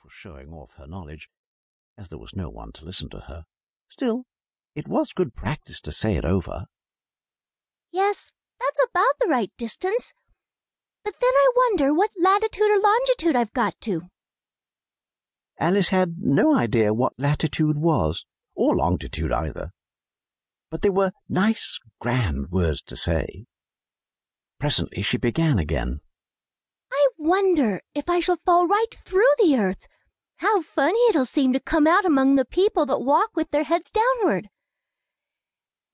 for showing off her knowledge, as there was no one to listen to her. Still, it was good practice to say it over. Yes, that's about the right distance. But then I wonder what latitude or longitude I've got to. Alice had no idea what latitude was, or longitude either. But they were nice, grand words to say. Presently she began again. I wonder if I shall fall right through the earth. How funny it'll seem to come out among the people that walk with their heads downward.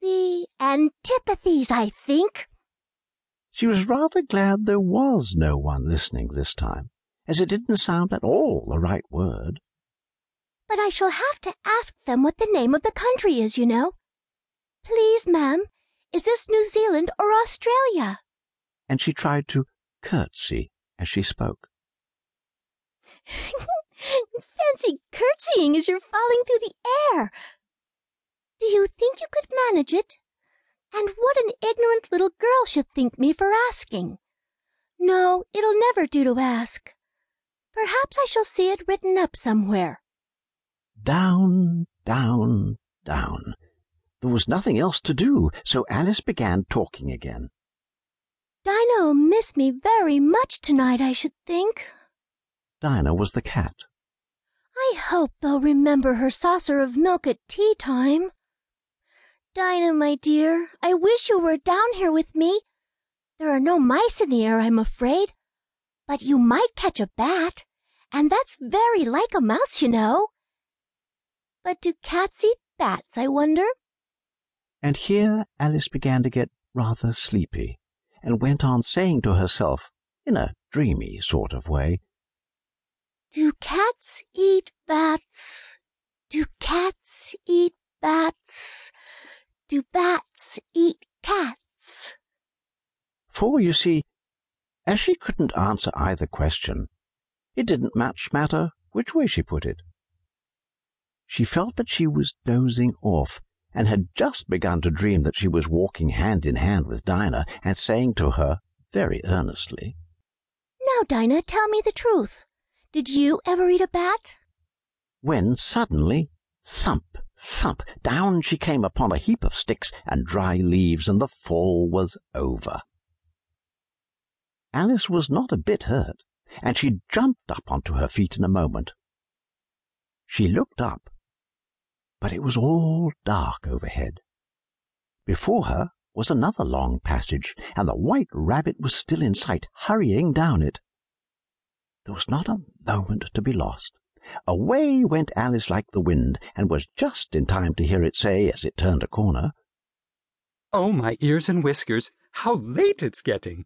The antipathies, I think. She was rather glad there was no one listening this time, as it didn't sound at all the right word. But I shall have to ask them what the name of the country is, you know. Please, ma'am, is this New Zealand or Australia? And she tried to curtsy as she spoke. Fancy curtsying as you're falling through the air. Do you think you could manage it? And what an ignorant little girl should think me for asking. No, it'll never do to ask. Perhaps I shall see it written up somewhere. Down, down, down. There was nothing else to do, so Alice began talking again. Dinah'll miss me very much tonight, I should think. Dinah was the cat. I hope they'll remember her saucer of milk at tea time. Dinah, my dear, I wish you were down here with me. There are no mice in the air, I'm afraid. But you might catch a bat, and that's very like a mouse, you know. But do cats eat bats, I wonder? And here Alice began to get rather sleepy, and went on saying to herself, in a dreamy sort of way, Do cats eat bats? Do cats eat bats? Do bats eat cats? For, you see, as she couldn't answer either question, it didn't much matter which way she put it. She felt that she was dozing off, and had just begun to dream that she was walking hand in hand with Dinah and saying to her very earnestly, Now, Dinah, tell me the truth. Did you ever eat a bat? When suddenly, thump! thump, down she came upon a heap of sticks and dry leaves, and the fall was over. Alice was not a bit hurt, and she jumped up onto her feet in a moment. She looked up, but it was all dark overhead. Before her was another long passage, and the white rabbit was still in sight, hurrying down it. There was not a moment to be lost. Away went Alice like the wind, and was just in time to hear it say, as it turned a corner, Oh, my ears and whiskers, how late it's getting!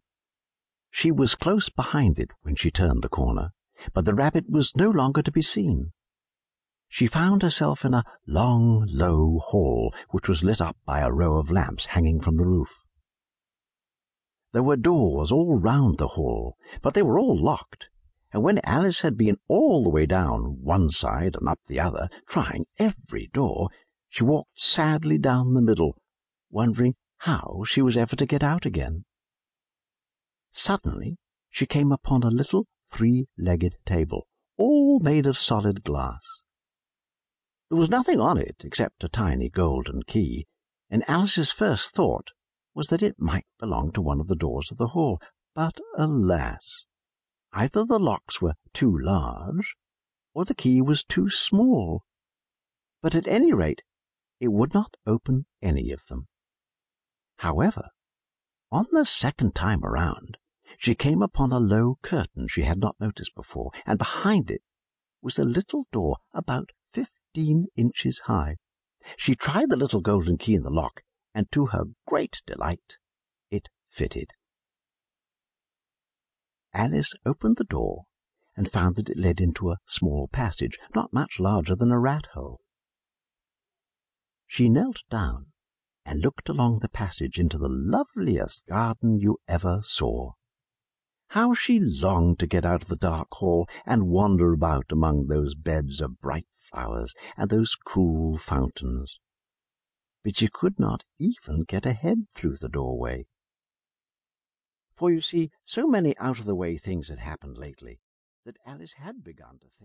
She was close behind it when she turned the corner, but the rabbit was no longer to be seen. She found herself in a long, low hall, which was lit up by a row of lamps hanging from the roof. There were doors all round the hall, but they were all locked, and when Alice had been all the way down one side and up the other, trying every door, she walked sadly down the middle, wondering how she was ever to get out again. Suddenly she came upon a little three-legged table, all made of solid glass. There was nothing on it except a tiny golden key, and Alice's first thought was that it might belong to one of the doors of the hall, but alas! Either the locks were too large, or the key was too small. But at any rate, it would not open any of them. However, on the second time around, she came upon a low curtain she had not noticed before, and behind it was a little door about fifteen inches high. She tried the little golden key in the lock, and to her great delight, it fitted. Alice opened the door and found that it led into a small passage, not much larger than a rat hole. She knelt down and looked along the passage into the loveliest garden you ever saw. How she longed to get out of the dark hall and wander about among those beds of bright flowers and those cool fountains. But you could not even get a head through the doorway. For you see, so many out of the way things had happened lately that Alice had begun to think.